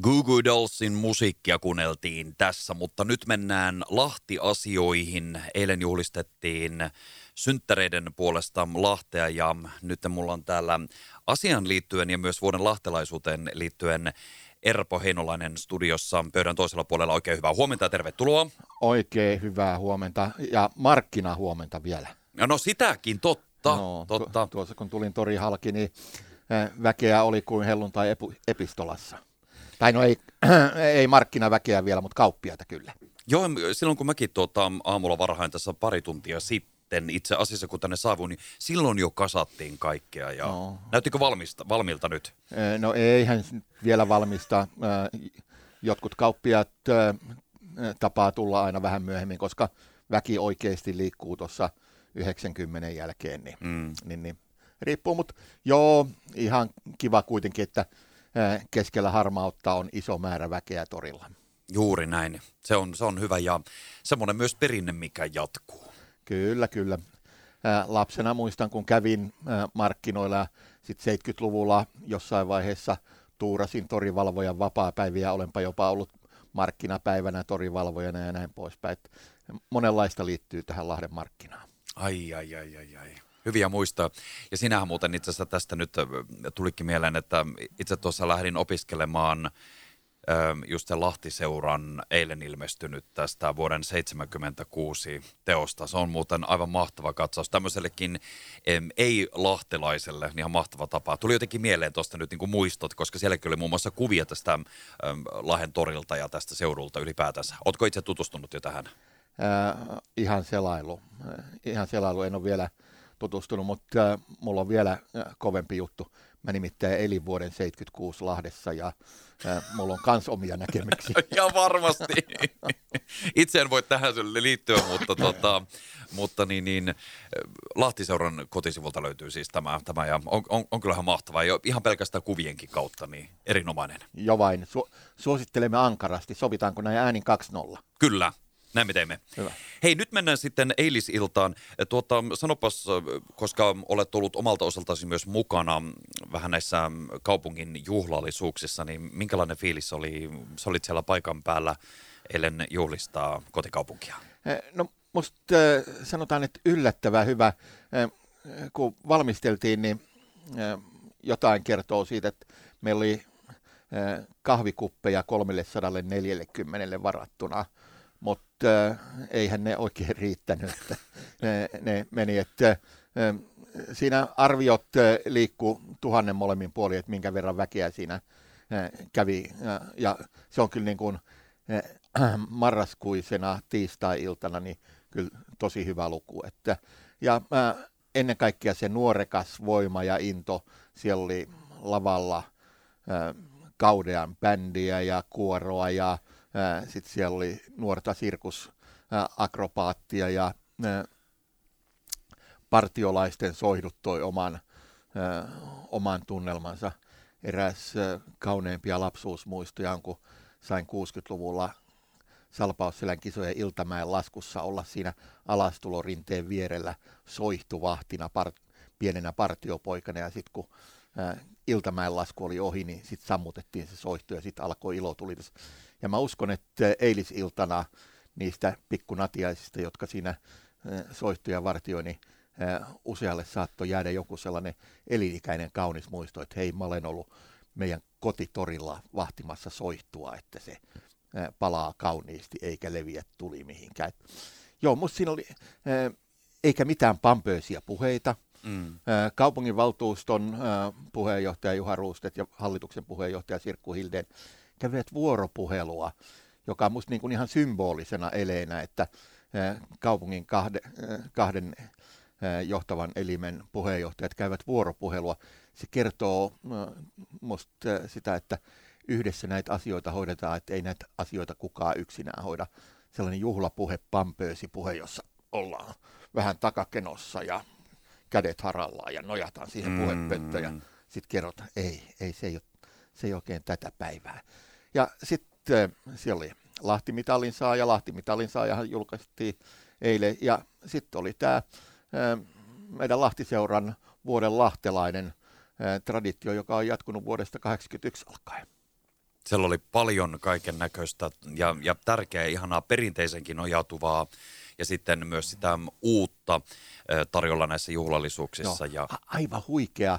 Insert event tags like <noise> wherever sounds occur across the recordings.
Goo Goo Dollsin musiikkia kuunneltiin tässä, mutta nyt mennään Lahti-asioihin. Eilen juhlistettiin synttäreiden puolesta Lahtea ja nyt mulla on täällä asian liittyen ja myös vuoden lahtelaisuuteen liittyen Erpo Heinolainen studiossa pöydän toisella puolella. Oikein hyvää huomenta ja tervetuloa. Oikein hyvää huomenta ja markkinahuomenta vielä. No sitäkin, totta. No, totta. Tu- tuossa kun tulin tori halki, niin väkeä oli kuin helluntai epistolassa. Tai no ei, <clears throat> ei markkinaväkeä vielä, mutta kauppiaita kyllä. Joo, silloin kun mäkin tuota, aamulla varhain tässä pari tuntia sitten, itse asiassa kun tänne saavuin, niin silloin jo kasattiin kaikkea. Ja no. Näyttikö valmista, valmilta nyt? No eihän vielä valmista. Jotkut kauppiaat tapaa tulla aina vähän myöhemmin, koska väki oikeasti liikkuu tuossa 90 jälkeen, niin, mm. niin, niin riippuu, mutta joo, ihan kiva kuitenkin, että keskellä harmautta on iso määrä väkeä torilla. Juuri näin. Se on, se on hyvä ja semmoinen myös perinne, mikä jatkuu. Kyllä, kyllä. Lapsena muistan, kun kävin markkinoilla sitten 70-luvulla jossain vaiheessa tuurasin torivalvojan vapaa-päiviä, olenpa jopa ollut markkinapäivänä torivalvojana ja näin poispäin. Monenlaista liittyy tähän Lahden markkinaan. Ai, ai, ai, ai, ai. Hyviä muistaa. Ja sinähän muuten itse asiassa tästä nyt tulikin mieleen, että itse tuossa lähdin opiskelemaan just se Lahtiseuran eilen ilmestynyt tästä vuoden 76 teosta. Se on muuten aivan mahtava katsaus. Tämmöisellekin ei-lahtelaiselle niin ihan mahtava tapa. Tuli jotenkin mieleen tuosta nyt niin kuin muistot, koska sielläkin oli muun muassa kuvia tästä Lahden torilta ja tästä seudulta ylipäätänsä. Oletko itse tutustunut jo tähän? Äh, ihan selailu. Äh, ihan selailu. En ole vielä tutustunut, mutta mulla on vielä kovempi juttu. Mä nimittäin elin vuoden 76 Lahdessa ja äh, mulla on kans omia näkemyksiä. <laughs> ja varmasti. Itse en voi tähän liittyä, mutta, tota, mutta niin, niin, Lahtiseuran kotisivulta löytyy siis tämä, tämä ja on, on, on kyllähän mahtava. Ja ihan pelkästään kuvienkin kautta, niin erinomainen. Jo vain. Su- suosittelemme ankarasti. Sovitaanko näin äänin 2-0? Kyllä. Näin me teemme. Hyvä. Hei, nyt mennään sitten eilisiltaan. Tuota, sanopas, koska olet ollut omalta osaltasi myös mukana vähän näissä kaupungin juhlallisuuksissa, niin minkälainen fiilis oli, sä olit siellä paikan päällä eilen juhlistaa kotikaupunkia? Eh, no musta sanotaan, että yllättävän hyvä. Kun valmisteltiin, niin jotain kertoo siitä, että meillä oli kahvikuppeja 340 varattuna – mutta äh, eihän ne oikein riittänyt, ne, ne meni, että äh, siinä arviot äh, liikkuu tuhannen molemmin puolin, että minkä verran väkeä siinä äh, kävi, äh, ja se on kyllä niin kuin äh, <clears throat> marraskuisena tiistai-iltana, niin kyllä tosi hyvä luku, että, ja äh, ennen kaikkea se nuorekas voima ja into, siellä oli lavalla äh, kaudean bändiä ja kuoroa ja sitten siellä oli nuorta sirkusakrobaattia ja partiolaisten soihdut toi oman, oman tunnelmansa. Eräs kauneimpia lapsuusmuistoja on, kun sain 60-luvulla Salpausselän kisojen Iltamäen laskussa olla siinä alastulorinteen vierellä soihtuvahtina par, pienenä partiopoikana ja sitten kun Iltamäen lasku oli ohi, niin sitten sammutettiin se soihtu ja sitten alkoi ilotulitus. Ja mä uskon, että eilisiltana niistä pikkunatiaisista, jotka siinä soihtuja vartioi, niin usealle saattoi jäädä joku sellainen elinikäinen kaunis muisto, että hei, mä olen ollut meidän kotitorilla vahtimassa soihtua, että se palaa kauniisti eikä leviä tuli mihinkään. Joo, musta siinä oli, eikä mitään pampöisiä puheita. Mm. Kaupunginvaltuuston puheenjohtaja Juha Ruustet ja hallituksen puheenjohtaja Sirkku Hilden kävivät vuoropuhelua, joka on minusta niin kuin ihan symbolisena eleenä, että kaupungin kahde, kahden johtavan elimen puheenjohtajat käyvät vuoropuhelua. Se kertoo minusta sitä, että yhdessä näitä asioita hoidetaan, että ei näitä asioita kukaan yksinään hoida. Sellainen juhlapuhe, pampöösi puhe, jossa ollaan vähän takakenossa ja kädet harallaan ja nojataan siihen mm. puhepönttöön ja sitten kerrotaan, ei, ei se, ei ole, se ei oikein tätä päivää. Ja sitten siellä oli Lahtimitalin saaja, Lahtimitalin saajahan julkaistiin eilen, ja sitten oli tämä meidän Lahtiseuran vuoden lahtelainen traditio, joka on jatkunut vuodesta 1981 alkaen. Siellä oli paljon kaiken näköistä ja, ja tärkeää, ihanaa perinteisenkin nojautuvaa ja sitten myös sitä uutta tarjolla näissä juhlallisuuksissa. No, ja... Aivan huikea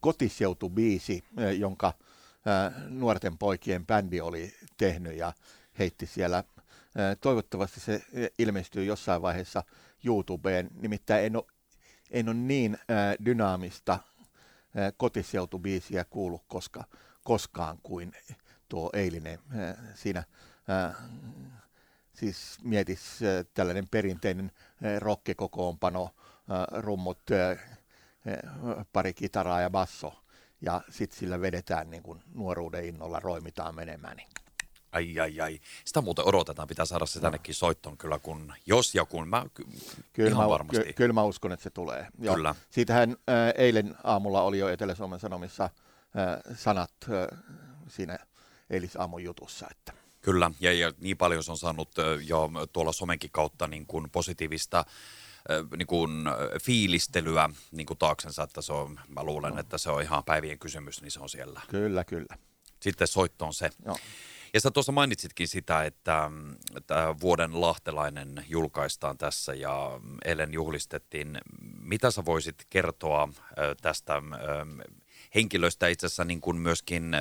kotiseutubiisi, jonka nuorten poikien bändi oli tehnyt ja heitti siellä. Toivottavasti se ilmestyy jossain vaiheessa YouTubeen, nimittäin en ole, en ole niin dynaamista kotiseutubiisiä kuullut koska, koskaan kuin tuo eilinen. Siinä siis mietis tällainen perinteinen rockikokoonpano, rummut, pari kitaraa ja basso, ja sitten sillä vedetään niin kuin nuoruuden innolla, roimitaan menemään. Niin. Ai, ai, ai. Sitä muuten odotetaan, pitää saada se tännekin soittoon kyllä, kun jos ja kun mä kyllä ihan mä, varmasti. Ky- kyllä mä uskon, että se tulee. Kyllä. Ja siitähän äh, eilen aamulla oli jo Etelä-Suomen Sanomissa äh, sanat äh, siinä eilisaamun jutussa, että Kyllä, ja, ja niin paljon se on saanut jo tuolla somenkin kautta niin kuin positiivista niin kuin fiilistelyä niin kuin taaksensa, että se on, mä luulen, no. että se on ihan päivien kysymys, niin se on siellä. Kyllä, kyllä. Sitten soitto on se. Joo. Ja sä tuossa mainitsitkin sitä, että, että vuoden lahtelainen julkaistaan tässä ja eilen juhlistettiin. Mitä sä voisit kertoa tästä henkilöstä itse asiassa niin kuin myöskin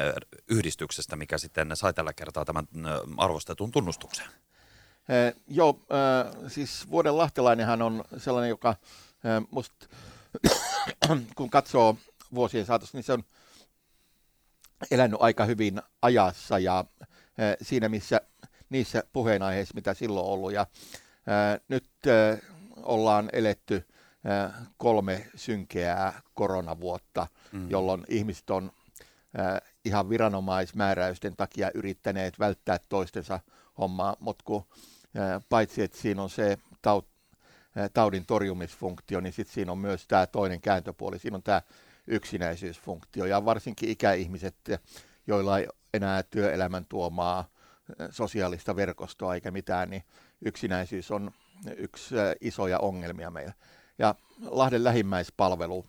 yhdistyksestä, mikä sitten sai tällä kertaa tämän arvostetun tunnustuksen? Eh, joo, eh, siis vuoden lahtelainenhan on sellainen, joka eh, musta, <coughs> kun katsoo vuosien saatossa, niin se on elänyt aika hyvin ajassa ja eh, siinä missä niissä puheenaiheissa, mitä silloin on ollut. Ja eh, nyt eh, ollaan eletty eh, kolme synkeää koronavuotta, mm. jolloin ihmiset on eh, ihan viranomaismääräysten takia yrittäneet välttää toistensa hommaa, mutta kun paitsi että siinä on se taut, taudin torjumisfunktio, niin sitten siinä on myös tämä toinen kääntöpuoli. Siinä on tämä yksinäisyysfunktio ja varsinkin ikäihmiset, joilla ei enää työelämän tuomaa sosiaalista verkostoa eikä mitään, niin yksinäisyys on yksi isoja ongelmia meillä. Ja Lahden lähimmäispalvelu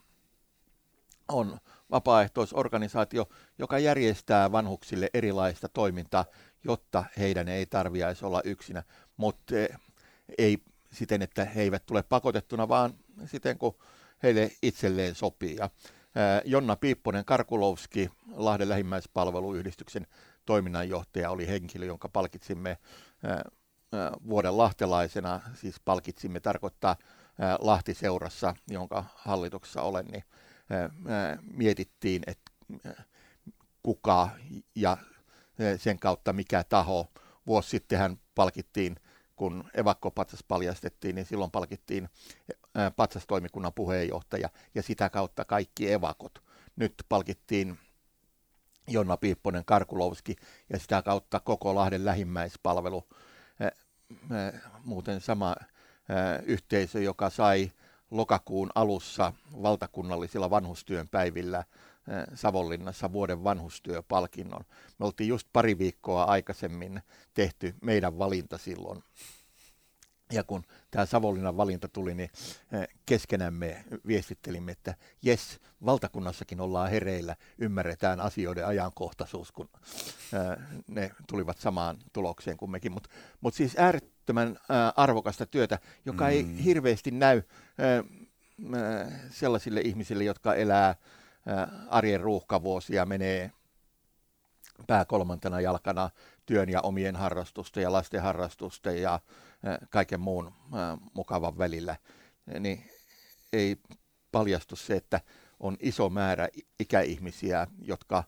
on vapaaehtoisorganisaatio, joka järjestää vanhuksille erilaista toimintaa, jotta heidän ei tarviaisi olla yksinä, mutta ei siten, että he eivät tule pakotettuna, vaan siten, kun heille itselleen sopii. Ja Jonna Piipponen Karkulovski, Lahden lähimmäispalveluyhdistyksen toiminnanjohtaja, oli henkilö, jonka palkitsimme vuoden lahtelaisena, siis palkitsimme tarkoittaa Lahti-seurassa, jonka hallituksessa olen, niin mietittiin, että kuka ja sen kautta mikä taho. Vuosi sitten hän palkittiin, kun evakkopatsas paljastettiin, niin silloin palkittiin patsastoimikunnan puheenjohtaja ja sitä kautta kaikki evakot. Nyt palkittiin Jonna Piipponen Karkulovski ja sitä kautta koko Lahden lähimmäispalvelu. Muuten sama yhteisö, joka sai lokakuun alussa valtakunnallisilla vanhustyön päivillä Savonlinnassa vuoden vanhustyöpalkinnon. Me oltiin just pari viikkoa aikaisemmin tehty meidän valinta silloin ja kun tämä Savonlinnan valinta tuli, niin eh, keskenämme viestittelimme, että jes, valtakunnassakin ollaan hereillä, ymmärretään asioiden ajankohtaisuus, kun eh, ne tulivat samaan tulokseen kuin mekin. Mutta mut siis äärettömän eh, arvokasta työtä, joka mm. ei hirveästi näy sellaisille ihmisille, jotka elää arjen ruuhkavuosia, menee pää kolmantena jalkana työn ja omien harrastusten ja lasten harrastusten ja kaiken muun mukavan välillä, niin ei paljastu se, että on iso määrä ikäihmisiä, jotka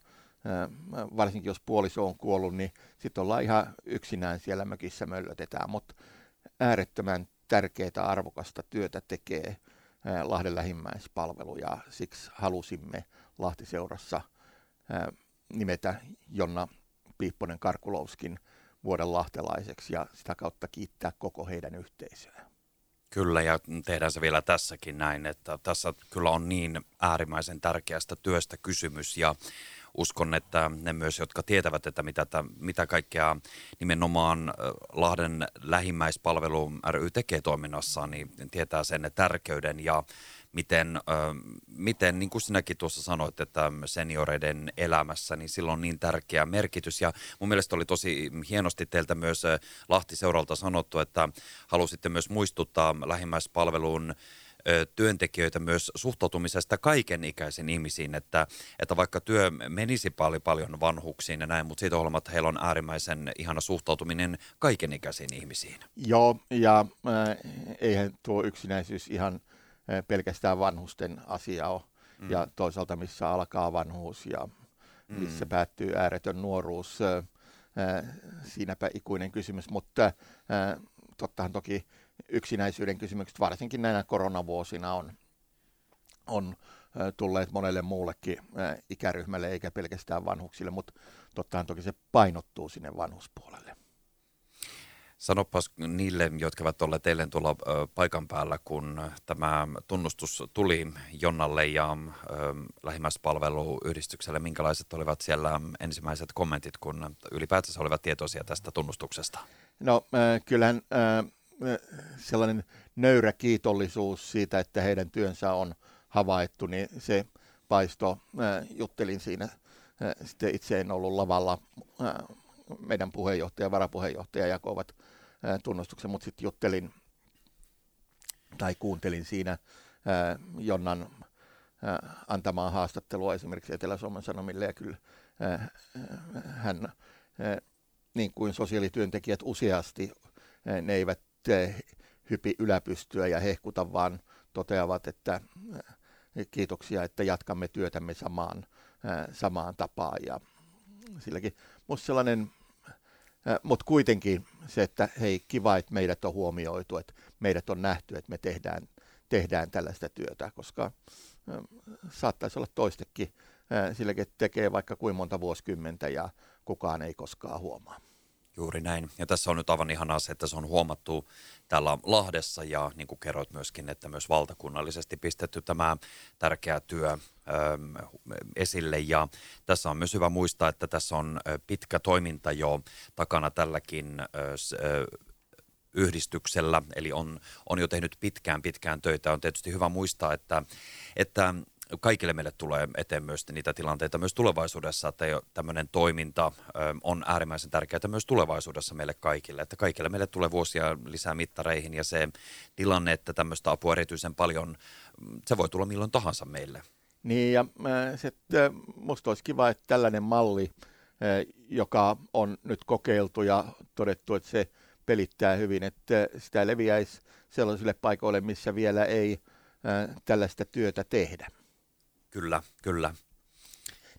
varsinkin jos puoliso on kuollut, niin sitten ollaan ihan yksinään siellä mökissä möllötetään, mutta äärettömän tärkeää arvokasta työtä tekee Lahden lähimmäispalvelu ja siksi halusimme Lahtiseurassa nimetä Jonna Piipponen Karkulouskin vuoden lahtelaiseksi ja sitä kautta kiittää koko heidän yhteisöään. Kyllä, ja tehdään se vielä tässäkin näin, että tässä kyllä on niin äärimmäisen tärkeästä työstä kysymys, ja uskon, että ne myös, jotka tietävät, että mitä, mitä kaikkea nimenomaan Lahden lähimmäispalvelu ry tekee toiminnassaan, niin tietää sen tärkeyden ja miten, miten, niin kuin sinäkin tuossa sanoit, että senioreiden elämässä, niin sillä on niin tärkeä merkitys. Ja mun mielestä oli tosi hienosti teiltä myös Lahti-seuralta sanottu, että halusitte myös muistuttaa lähimmäispalvelun työntekijöitä myös suhtautumisesta kaiken ikäisiin ihmisiin, että, että vaikka työ menisi paljon paljon vanhuksiin ja näin, mutta siitä huolimatta heillä on äärimmäisen ihana suhtautuminen kaiken ikäisiin ihmisiin. Joo, ja äh, eihän tuo yksinäisyys ihan äh, pelkästään vanhusten asia ole. Mm. Ja toisaalta missä alkaa vanhuus ja missä mm. päättyy ääretön nuoruus, äh, siinäpä ikuinen kysymys, mutta äh, tottahan toki yksinäisyyden kysymykset, varsinkin näinä koronavuosina, on, on tulleet monelle muullekin ikäryhmälle, eikä pelkästään vanhuksille, mutta tottahan toki se painottuu sinne vanhuspuolelle. Sanopas niille, jotka ovat olleet teille tuolla paikan päällä, kun tämä tunnustus tuli Jonnalle ja lähimmäispalveluyhdistykselle, minkälaiset olivat siellä ensimmäiset kommentit, kun ylipäätänsä olivat tietoisia tästä tunnustuksesta? No kyllähän sellainen nöyrä kiitollisuus siitä, että heidän työnsä on havaittu, niin se paisto. Juttelin siinä, sitten itse en ollut lavalla, meidän puheenjohtaja ja varapuheenjohtaja jakoivat tunnustuksen, mutta sitten juttelin tai kuuntelin siinä Jonnan antamaa haastattelua esimerkiksi Etelä-Suomen Sanomille ja kyllä hän, niin kuin sosiaalityöntekijät useasti, ne eivät hypi yläpystyä ja hehkuta, vaan toteavat, että kiitoksia, että jatkamme työtämme samaan, samaan tapaan. Ja silläkin musta sellainen, mutta kuitenkin se, että hei, kiva, että meidät on huomioitu, että meidät on nähty, että me tehdään, tehdään tällaista työtä, koska saattaisi olla toistekin silläkin, että tekee vaikka kuin monta vuosikymmentä ja kukaan ei koskaan huomaa. Juuri näin. Ja tässä on nyt aivan ihanaa se, että se on huomattu täällä Lahdessa ja niin kuin kerroit myöskin, että myös valtakunnallisesti pistetty tämä tärkeä työ ö, esille. Ja tässä on myös hyvä muistaa, että tässä on pitkä toiminta jo takana tälläkin ö, yhdistyksellä, eli on, on jo tehnyt pitkään pitkään töitä. On tietysti hyvä muistaa, että, että kaikille meille tulee eteen myös niitä tilanteita myös tulevaisuudessa, että tämmöinen toiminta on äärimmäisen tärkeää myös tulevaisuudessa meille kaikille. Että kaikille meille tulee vuosia lisää mittareihin ja se tilanne, että tämmöistä apua erityisen paljon, se voi tulla milloin tahansa meille. Niin ja että musta olisi kiva, että tällainen malli, joka on nyt kokeiltu ja todettu, että se pelittää hyvin, että sitä leviäisi sellaisille paikoille, missä vielä ei tällaista työtä tehdä. Kyllä, kyllä.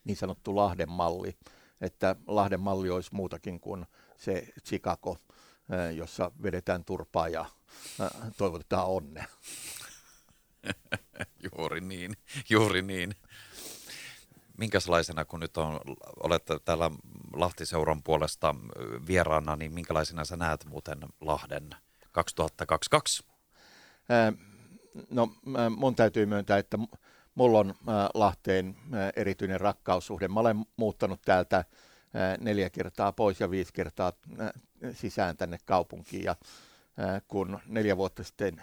Niin sanottu Lahden malli, että Lahden malli olisi muutakin kuin se Chicago, jossa vedetään turpaa ja toivotetaan onnea. <laughs> juuri niin, juuri niin. Minkälaisena, kun nyt on, olette täällä Lahtiseuran puolesta vieraana, niin minkälaisena sä näet muuten Lahden 2022? No mun täytyy myöntää, että mulla on äh, Lahteen äh, erityinen rakkaussuhde. Mä olen muuttanut täältä äh, neljä kertaa pois ja viisi kertaa sisään tänne kaupunkiin. Ja kun neljä vuotta sitten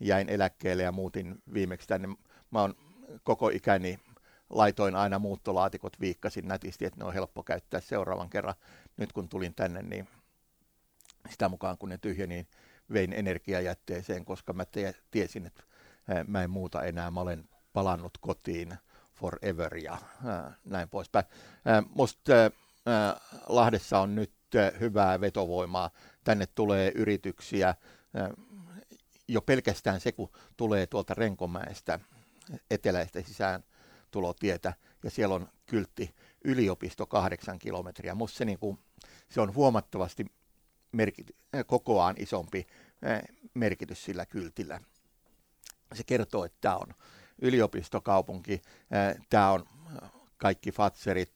jäin eläkkeelle ja muutin viimeksi tänne, mä oon koko ikäni laitoin aina muuttolaatikot, viikkasin nätisti, että ne on helppo käyttää seuraavan kerran. Nyt kun tulin tänne, niin sitä mukaan kun ne tyhjeni, niin vein energiajätteeseen, koska mä tiesin, että mä en muuta enää. Mä olen palannut kotiin forever ja ää, näin poispäin. Ää, musta ää, Lahdessa on nyt ää, hyvää vetovoimaa. Tänne tulee yrityksiä. Ää, jo pelkästään se, kun tulee tuolta Renkomäestä eteläistä sisään tulotietä ja siellä on kyltti yliopisto kahdeksan kilometriä. Musta se, niin se on huomattavasti merkity, kokoaan isompi merkitys sillä kyltillä. Se kertoo, että tämä on yliopistokaupunki. Tämä on kaikki Fatserit,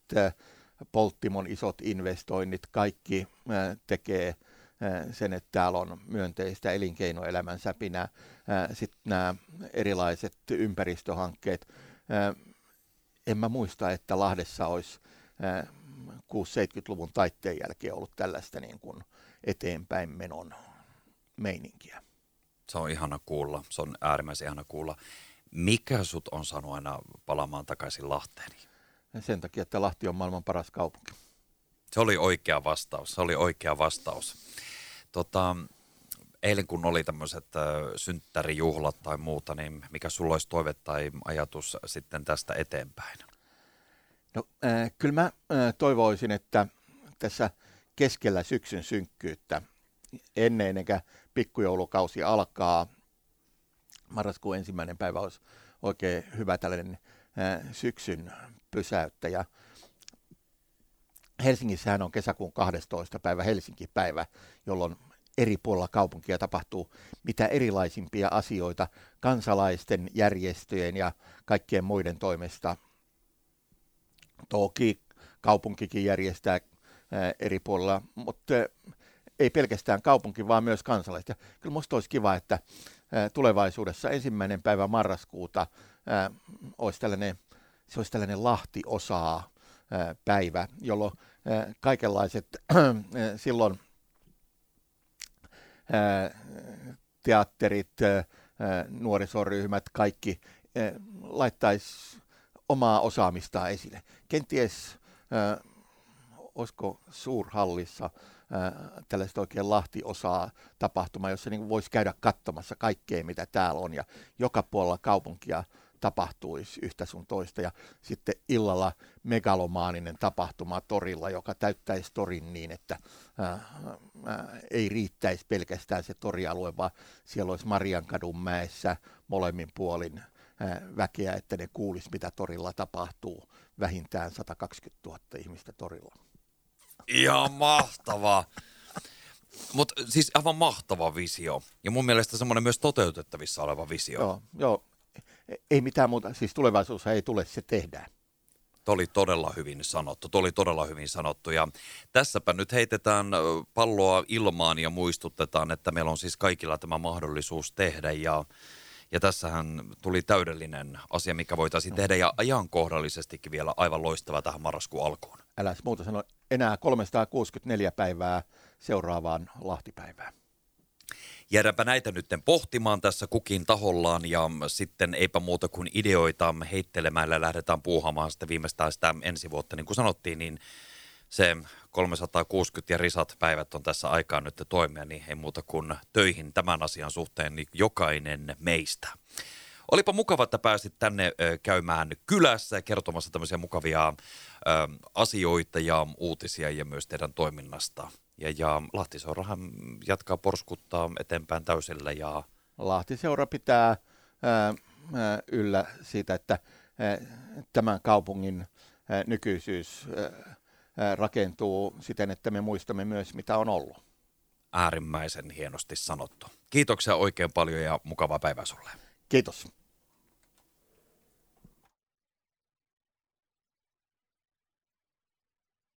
Polttimon isot investoinnit, kaikki tekee sen, että täällä on myönteistä elinkeinoelämän säpinää. Sitten nämä erilaiset ympäristöhankkeet. En mä muista, että Lahdessa olisi 6-70-luvun taitteen jälkeen ollut tällaista niin kuin eteenpäin menon meininkiä. Se on ihana kuulla, se on äärimmäisen ihana kuulla Mikä sut on saanut aina palaamaan takaisin Lahteen? Sen takia, että Lahti on maailman paras kaupunki. Se oli oikea vastaus, se oli oikea vastaus. Tota, eilen kun oli tämmöiset äh, synttärijuhlat tai muuta, niin mikä sulla olisi toive tai ajatus sitten tästä eteenpäin? No äh, kyllä mä äh, toivoisin, että tässä keskellä syksyn synkkyyttä, ennen eikä pikkujoulukausi alkaa, marraskuun ensimmäinen päivä olisi oikein hyvä tällainen äh, syksyn pysäyttäjä. Helsingissähän on kesäkuun 12. päivä Helsinki-päivä, jolloin eri puolilla kaupunkia tapahtuu mitä erilaisimpia asioita kansalaisten, järjestöjen ja kaikkien muiden toimesta. Toki kaupunkikin järjestää eri puolilla, mutta ei pelkästään kaupunki, vaan myös kansalaiset. Ja kyllä minusta olisi kiva, että tulevaisuudessa ensimmäinen päivä marraskuuta olisi tällainen, se olisi tällainen Lahti-osaa päivä, jolloin kaikenlaiset <clears throat> silloin teatterit, nuorisoryhmät, kaikki laittaisi omaa osaamistaan esille. Kenties olisiko suurhallissa tällaista oikein Lahti-osaa tapahtuma, jossa niin voisi käydä katsomassa kaikkea, mitä täällä on, ja joka puolella kaupunkia tapahtuisi yhtä sun toista. Ja sitten illalla megalomaaninen tapahtuma torilla, joka täyttäisi torin niin, että ää, ää, ei riittäisi pelkästään se torialue, vaan siellä olisi Mariankadun mäessä molemmin puolin ää, väkeä, että ne kuulisi, mitä torilla tapahtuu. Vähintään 120 000 ihmistä torilla. Ihan mahtavaa. Mutta siis aivan mahtava visio. Ja mun mielestä semmoinen myös toteutettavissa oleva visio. Joo, joo. Ei mitään muuta. Siis tulevaisuus ei tule, se tehdään. Tuo oli todella hyvin sanottu. Tuo oli todella hyvin sanottu. Ja tässäpä nyt heitetään palloa ilmaan ja muistutetaan, että meillä on siis kaikilla tämä mahdollisuus tehdä. Ja, ja tässähän tuli täydellinen asia, mikä voitaisiin tehdä ja ajankohdallisestikin vielä aivan loistava tähän marraskuun alkuun. Älä muuta sano enää 364 päivää seuraavaan Lahtipäivään. Jäädäänpä näitä nyt pohtimaan tässä kukin tahollaan ja sitten eipä muuta kuin ideoita heittelemällä lähdetään puuhaamaan sitten viimeistään sitä ensi vuotta. Niin kuin sanottiin, niin se 360 ja risat päivät on tässä aikaa nyt toimia, niin ei muuta kuin töihin tämän asian suhteen, niin jokainen meistä. Olipa mukava, että pääsit tänne käymään kylässä ja kertomassa tämmöisiä mukavia asioita ja uutisia ja myös teidän toiminnasta. Ja, ja Lahtiseurahan jatkaa porskuttaa eteenpäin täysillä. Ja... Lahtiseura pitää ää, ää, yllä siitä, että ää, tämän kaupungin ää, nykyisyys ää, rakentuu siten, että me muistamme myös, mitä on ollut. Äärimmäisen hienosti sanottu. Kiitoksia oikein paljon ja mukavaa päivää sulle. Kiitos.